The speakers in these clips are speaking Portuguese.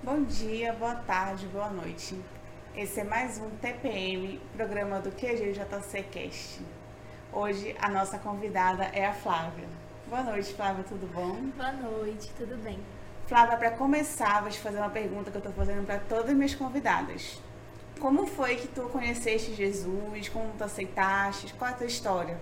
Bom dia, boa tarde, boa noite. Esse é mais um TPM, programa do QGJC Cast. Hoje a nossa convidada é a Flávia. Boa noite, Flávia, tudo bom? Boa noite, tudo bem. Flávia, para começar, vou te fazer uma pergunta que eu estou fazendo para todas as minhas convidadas. Como foi que tu conheceste Jesus? Como tu aceitaste? Qual é a tua história?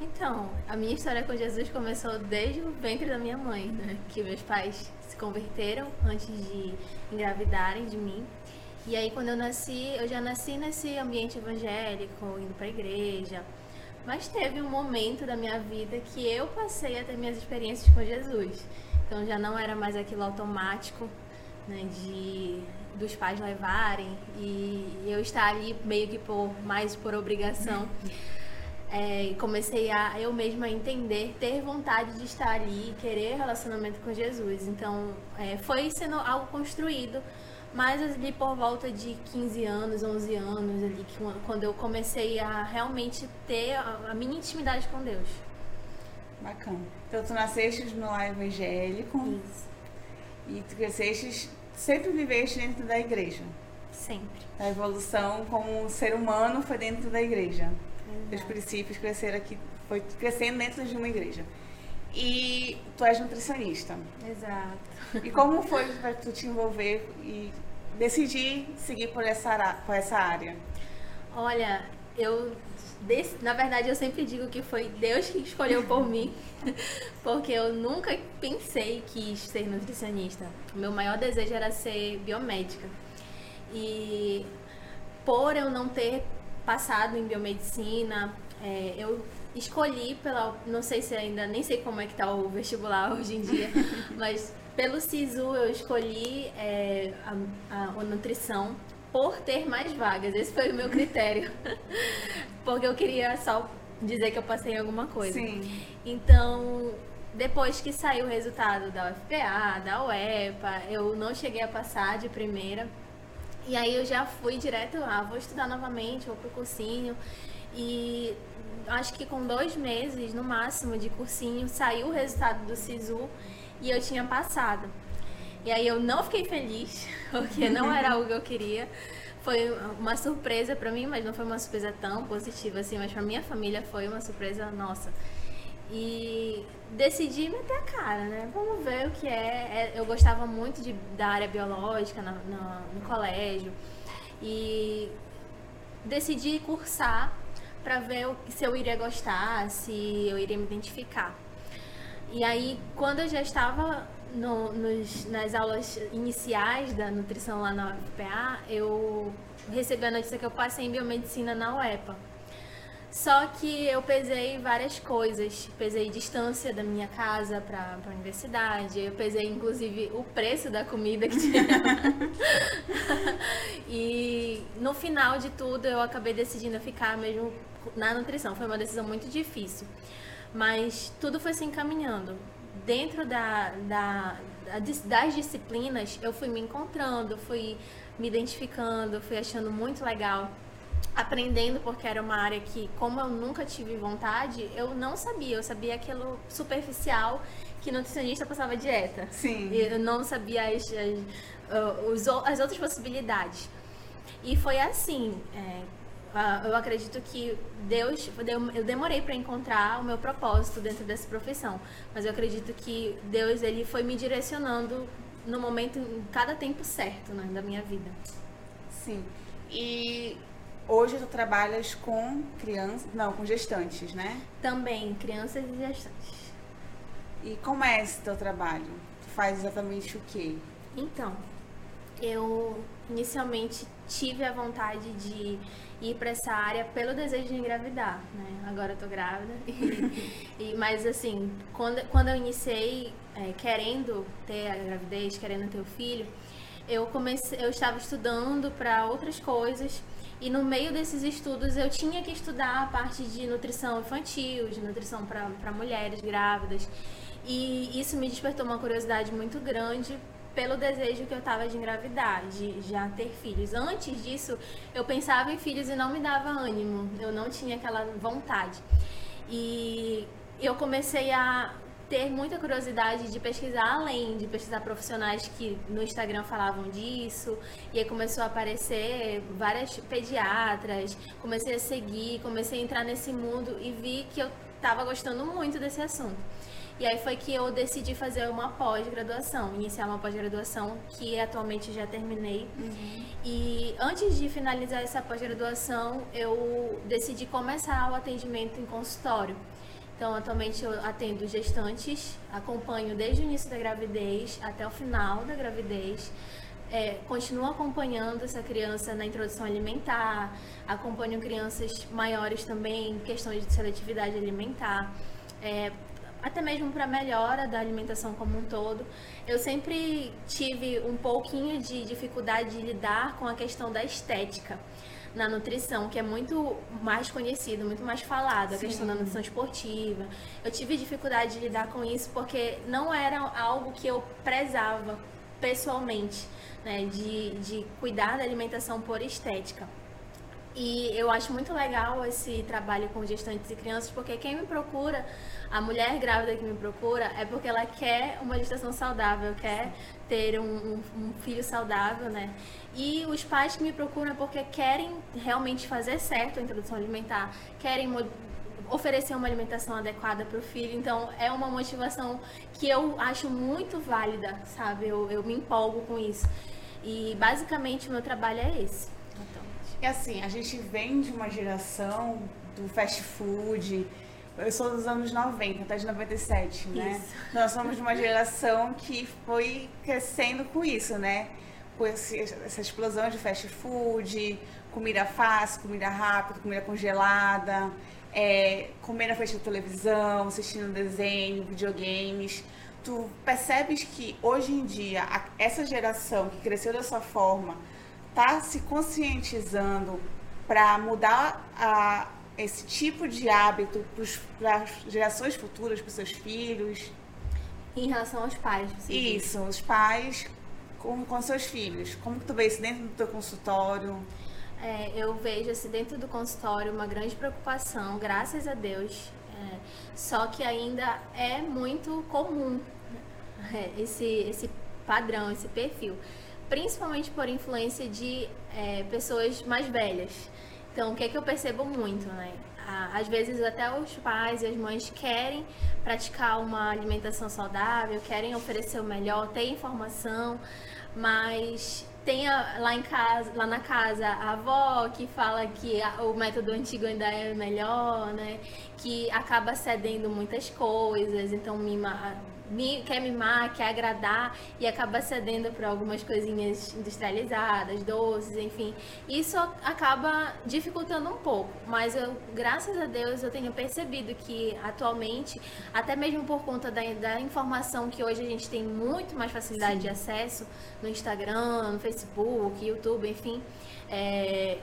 Então, a minha história com Jesus começou desde o ventre da minha mãe, né? Que meus pais se converteram antes de engravidarem de mim. E aí, quando eu nasci, eu já nasci nesse ambiente evangélico, indo para a igreja. Mas teve um momento da minha vida que eu passei a ter minhas experiências com Jesus. Então, já não era mais aquilo automático, né? De dos pais levarem e eu estar ali meio que por mais por obrigação. É, comecei a eu mesma entender, ter vontade de estar ali, querer relacionamento com Jesus. Então, é, foi sendo algo construído, mas ali por volta de 15 anos, 11 anos, ali, quando eu comecei a realmente ter a, a minha intimidade com Deus. Bacana. Então, tu nasceste no lar evangélico. Isso. E tu cresceste, sempre viveste dentro da igreja. Sempre. A evolução como ser humano foi dentro da igreja. Exato. Os princípios cresceram aqui, foi crescendo dentro de uma igreja. E tu és nutricionista. Exato. E como foi para tu te envolver e decidir seguir por essa, por essa área? Olha, eu na verdade eu sempre digo que foi Deus que escolheu por mim, porque eu nunca pensei que ser nutricionista. O meu maior desejo era ser biomédica. E por eu não ter passado em biomedicina, é, eu escolhi pela, não sei se ainda, nem sei como é que tá o vestibular hoje em dia, mas pelo SISU eu escolhi é, a, a, a, nutrição por ter mais vagas. Esse foi o meu critério. Porque eu queria só dizer que eu passei em alguma coisa. Sim. Então, depois que saiu o resultado da UFPA, da UEPA, eu não cheguei a passar de primeira. E aí eu já fui direto, ah, vou estudar novamente, vou pro cursinho. E acho que com dois meses, no máximo, de cursinho, saiu o resultado do SISU e eu tinha passado. E aí eu não fiquei feliz, porque não era algo que eu queria. Foi uma surpresa para mim, mas não foi uma surpresa tão positiva assim, mas para minha família foi uma surpresa nossa. E decidi meter a cara, né? Vamos ver o que é. é eu gostava muito de, da área biológica no, no, no colégio. E decidi cursar para ver o, se eu iria gostar, se eu iria me identificar. E aí, quando eu já estava no, nos, nas aulas iniciais da nutrição lá na UFPA, eu recebi a notícia que eu passei em biomedicina na UEPA. Só que eu pesei várias coisas. Pesei distância da minha casa para a universidade. Eu pesei, inclusive, o preço da comida que tinha. e no final de tudo, eu acabei decidindo ficar mesmo na nutrição. Foi uma decisão muito difícil. Mas tudo foi se encaminhando. Dentro da, da, das disciplinas, eu fui me encontrando, fui me identificando, fui achando muito legal aprendendo porque era uma área que, como eu nunca tive vontade, eu não sabia. Eu sabia aquilo superficial que nutricionista passava dieta. Sim. Eu não sabia as, as, as outras possibilidades. E foi assim. É, eu acredito que Deus, eu demorei para encontrar o meu propósito dentro dessa profissão, mas eu acredito que Deus ele foi me direcionando no momento, em cada tempo certo né, da minha vida. Sim. E Hoje tu trabalhas com crianças, não, com gestantes, né? Também, crianças e gestantes. E como é esse teu trabalho? Tu faz exatamente o quê? Então, eu inicialmente tive a vontade de ir para essa área pelo desejo de engravidar, né? Agora eu tô grávida. e, mas assim, quando, quando eu iniciei é, querendo ter a gravidez, querendo ter o filho, eu comecei, eu estava estudando para outras coisas e no meio desses estudos eu tinha que estudar a parte de nutrição infantil, de nutrição para mulheres grávidas. E isso me despertou uma curiosidade muito grande pelo desejo que eu estava de engravidar, de já ter filhos. Antes disso, eu pensava em filhos e não me dava ânimo, eu não tinha aquela vontade. E eu comecei a ter muita curiosidade de pesquisar além, de pesquisar profissionais que no Instagram falavam disso, e aí começou a aparecer várias pediatras, comecei a seguir, comecei a entrar nesse mundo e vi que eu estava gostando muito desse assunto. E aí foi que eu decidi fazer uma pós-graduação, iniciar uma pós-graduação que atualmente já terminei. Uhum. E antes de finalizar essa pós-graduação, eu decidi começar o atendimento em consultório. Então, atualmente eu atendo gestantes, acompanho desde o início da gravidez até o final da gravidez. É, continuo acompanhando essa criança na introdução alimentar, acompanho crianças maiores também em questões de seletividade alimentar. É, até mesmo para melhora da alimentação como um todo. Eu sempre tive um pouquinho de dificuldade de lidar com a questão da estética na nutrição, que é muito mais conhecido, muito mais falado, a questão da nutrição esportiva. Eu tive dificuldade de lidar com isso porque não era algo que eu prezava pessoalmente, né, de, de cuidar da alimentação por estética. E eu acho muito legal esse trabalho com gestantes e crianças, porque quem me procura, a mulher grávida que me procura, é porque ela quer uma gestação saudável, quer ter um, um, um filho saudável, né? E os pais que me procuram é porque querem realmente fazer certo a introdução alimentar, querem oferecer uma alimentação adequada para o filho. Então, é uma motivação que eu acho muito válida, sabe? Eu, eu me empolgo com isso. E basicamente o meu trabalho é esse. E assim, a gente vem de uma geração do fast food. Eu sou dos anos 90, até de 97, né? Isso. Nós somos de uma geração que foi crescendo com isso, né? Com esse, essa explosão de fast food, comida fácil, comida rápida, comida congelada, é, comer na frente da televisão, assistindo desenho, videogames. Tu percebes que hoje em dia, essa geração que cresceu dessa forma, está se conscientizando para mudar a, esse tipo de hábito para as gerações futuras, para os seus filhos? Em relação aos pais. Isso, os pais com, com seus filhos. Como que tu vê isso dentro do teu consultório? É, eu vejo assim, dentro do consultório uma grande preocupação, graças a Deus. É, só que ainda é muito comum é, esse, esse padrão, esse perfil principalmente por influência de é, pessoas mais velhas. Então, o que é que eu percebo muito, né? Às vezes até os pais e as mães querem praticar uma alimentação saudável, querem oferecer o melhor, ter informação, mas tem a, lá em casa, lá na casa, a avó que fala que a, o método antigo ainda é melhor, né? Que acaba cedendo muitas coisas, então mima quer mimar, quer agradar e acaba cedendo para algumas coisinhas industrializadas, doces, enfim. Isso acaba dificultando um pouco, mas eu, graças a Deus, eu tenho percebido que atualmente, até mesmo por conta da, da informação que hoje a gente tem muito mais facilidade Sim. de acesso no Instagram, no Facebook, YouTube, enfim, é,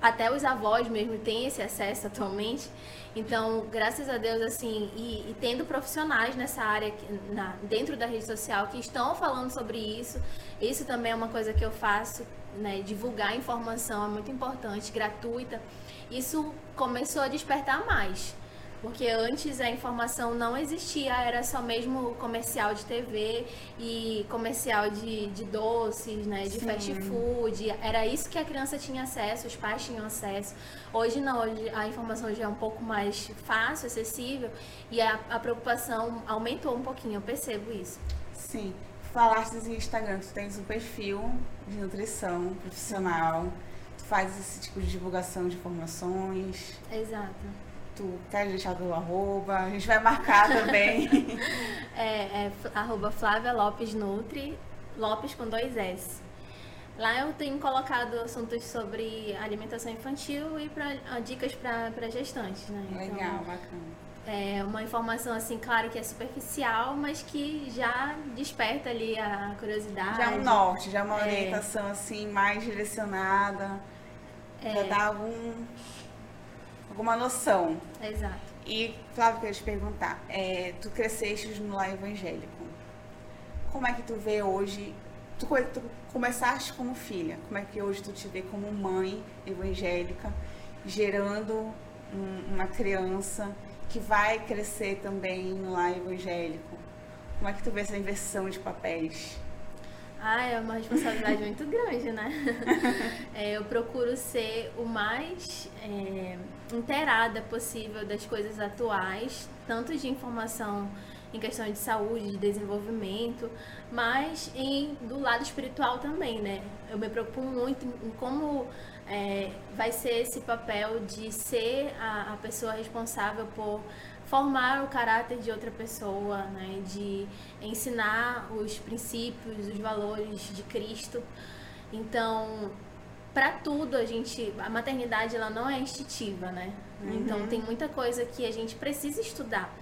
até os avós mesmo têm esse acesso atualmente. Então, graças a Deus, assim, e, e tendo profissionais nessa área, na, dentro da rede social, que estão falando sobre isso, isso também é uma coisa que eu faço, né? Divulgar informação é muito importante, gratuita. Isso começou a despertar mais. Porque antes a informação não existia, era só mesmo comercial de TV e comercial de, de doces, né, de Sim. fast food. Era isso que a criança tinha acesso, os pais tinham acesso. Hoje não, hoje a informação já é um pouco mais fácil, acessível e a, a preocupação aumentou um pouquinho, eu percebo isso. Sim. Falaste em Instagram, tu tens um perfil de nutrição profissional, tu faz esse tipo de divulgação de informações. Exato tu quer deixar do arroba? A gente vai marcar também. é, é arroba Flávia Lopes Nutri, Lopes com dois S. Lá eu tenho colocado assuntos sobre alimentação infantil e pra, dicas para gestantes, né? Então, Legal, bacana. É uma informação assim, claro que é superficial, mas que já desperta ali a curiosidade. Já é um norte, já é uma é. orientação assim mais direcionada. É. Já dá algum alguma noção. Exato. E, Flávio, eu queria te perguntar, é, tu cresceste no lar evangélico. Como é que tu vê hoje, tu, tu começaste como filha, como é que hoje tu te vê como mãe evangélica, gerando um, uma criança que vai crescer também no lar evangélico? Como é que tu vê essa inversão de papéis? Ah, é uma responsabilidade muito grande, né? É, eu procuro ser o mais é, inteirada possível das coisas atuais, tanto de informação em questão de saúde, de desenvolvimento, mas em, do lado espiritual também, né? Eu me preocupo muito em como é, vai ser esse papel de ser a, a pessoa responsável por formar o caráter de outra pessoa, né? de ensinar os princípios, os valores de Cristo. Então, para tudo a gente, a maternidade ela não é instintiva, né? Uhum. Então tem muita coisa que a gente precisa estudar.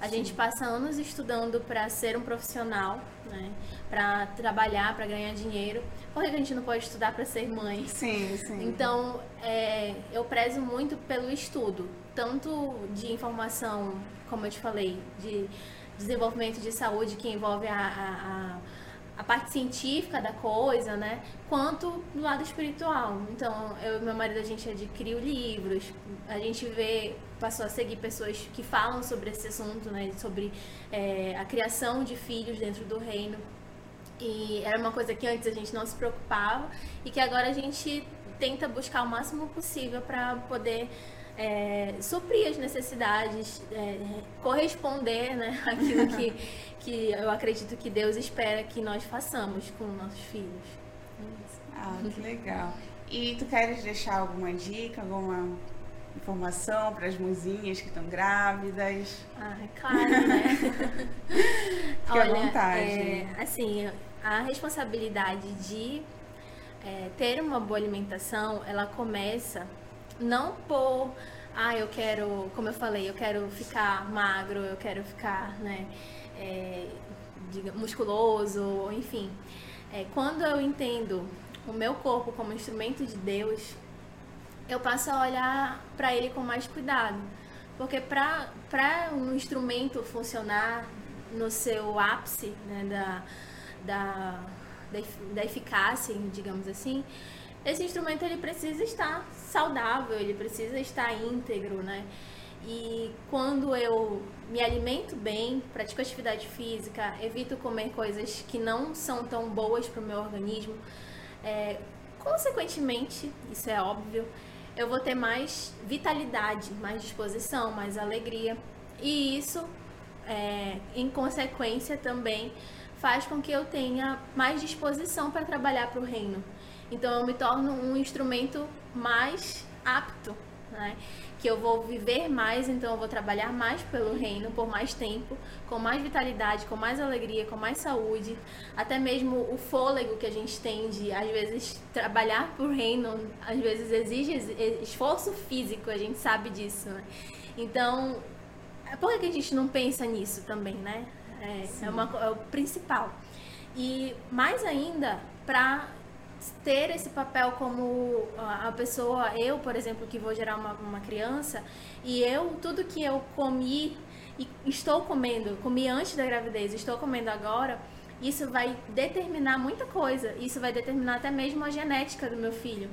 A Sim. gente passa anos estudando para ser um profissional, né? Para trabalhar, para ganhar dinheiro. Por que a gente não pode estudar para ser mãe? Sim, sim. Então, é, eu prezo muito pelo estudo, tanto de informação, como eu te falei, de desenvolvimento de saúde que envolve a, a, a parte científica da coisa, né? Quanto no lado espiritual. Então, eu e meu marido, a gente adquiriu livros, a gente vê, passou a seguir pessoas que falam sobre esse assunto, né? Sobre é, a criação de filhos dentro do reino. E era uma coisa que antes a gente não se preocupava e que agora a gente tenta buscar o máximo possível para poder é, suprir as necessidades, é, corresponder né, aquilo que, que eu acredito que Deus espera que nós façamos com nossos filhos. Ah, que legal. E tu queres deixar alguma dica, alguma informação para as mãozinhas que estão grávidas? Ah, é claro, né? Fique Olha, à vontade. É, assim, a responsabilidade de é, ter uma boa alimentação, ela começa não por, ah, eu quero, como eu falei, eu quero ficar magro, eu quero ficar, né, é, diga, musculoso, enfim. É, quando eu entendo o meu corpo como instrumento de Deus, eu passo a olhar para ele com mais cuidado. Porque para um instrumento funcionar no seu ápice né, da, da, da, eficácia, digamos assim, esse instrumento ele precisa estar saudável, ele precisa estar íntegro, né? E quando eu me alimento bem, pratico atividade física, evito comer coisas que não são tão boas para o meu organismo, é, consequentemente, isso é óbvio, eu vou ter mais vitalidade, mais disposição, mais alegria. E isso, é, em consequência, também faz com que eu tenha mais disposição para trabalhar para o reino. Então eu me torno um instrumento mais apto, né? que eu vou viver mais, então eu vou trabalhar mais pelo reino por mais tempo, com mais vitalidade, com mais alegria, com mais saúde, até mesmo o fôlego que a gente tem de às vezes trabalhar por reino, às vezes exige esforço físico, a gente sabe disso, né? Então, por que a gente não pensa nisso também, né? É, é, uma, é o principal. E mais ainda para ter esse papel como a pessoa, eu, por exemplo, que vou gerar uma, uma criança, e eu, tudo que eu comi e estou comendo, comi antes da gravidez, estou comendo agora, isso vai determinar muita coisa. Isso vai determinar até mesmo a genética do meu filho.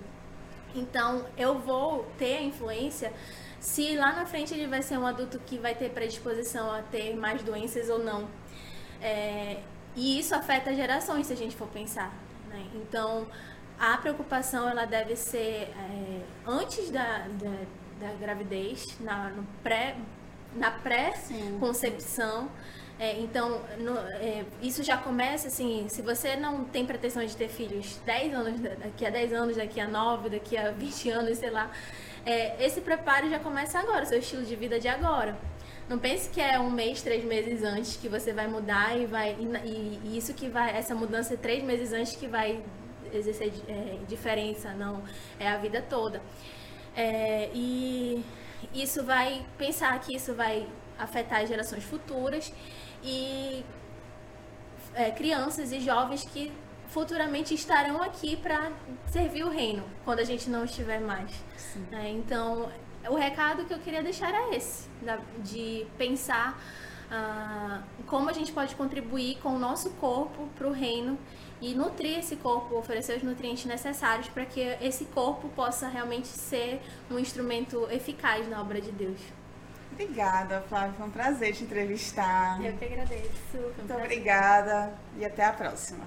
Então, eu vou ter a influência se lá na frente ele vai ser um adulto que vai ter predisposição a ter mais doenças ou não. É, e isso afeta gerações, se a gente for pensar. Né? Então, a preocupação ela deve ser é, antes da, da, da, gravidez, na, no pré, na pré-concepção. É, então, no, é, isso já começa assim, se você não tem pretensão de ter filhos 10 anos, daqui a 10 anos, daqui a 9, daqui a 20 anos, sei lá, é, esse preparo já começa agora, seu estilo de vida de agora. Não pense que é um mês, três meses antes que você vai mudar e vai. E, e isso que vai. Essa mudança é três meses antes que vai exercer é, diferença, não. É a vida toda. É, e isso vai. Pensar que isso vai afetar as gerações futuras e é, crianças e jovens que futuramente estarão aqui para servir o reino quando a gente não estiver mais. É, então o recado que eu queria deixar é esse, de pensar ah, como a gente pode contribuir com o nosso corpo para o reino e nutrir esse corpo, oferecer os nutrientes necessários para que esse corpo possa realmente ser um instrumento eficaz na obra de Deus. Obrigada, Flávia. Foi um prazer te entrevistar. Eu que agradeço. Muito obrigada e até a próxima.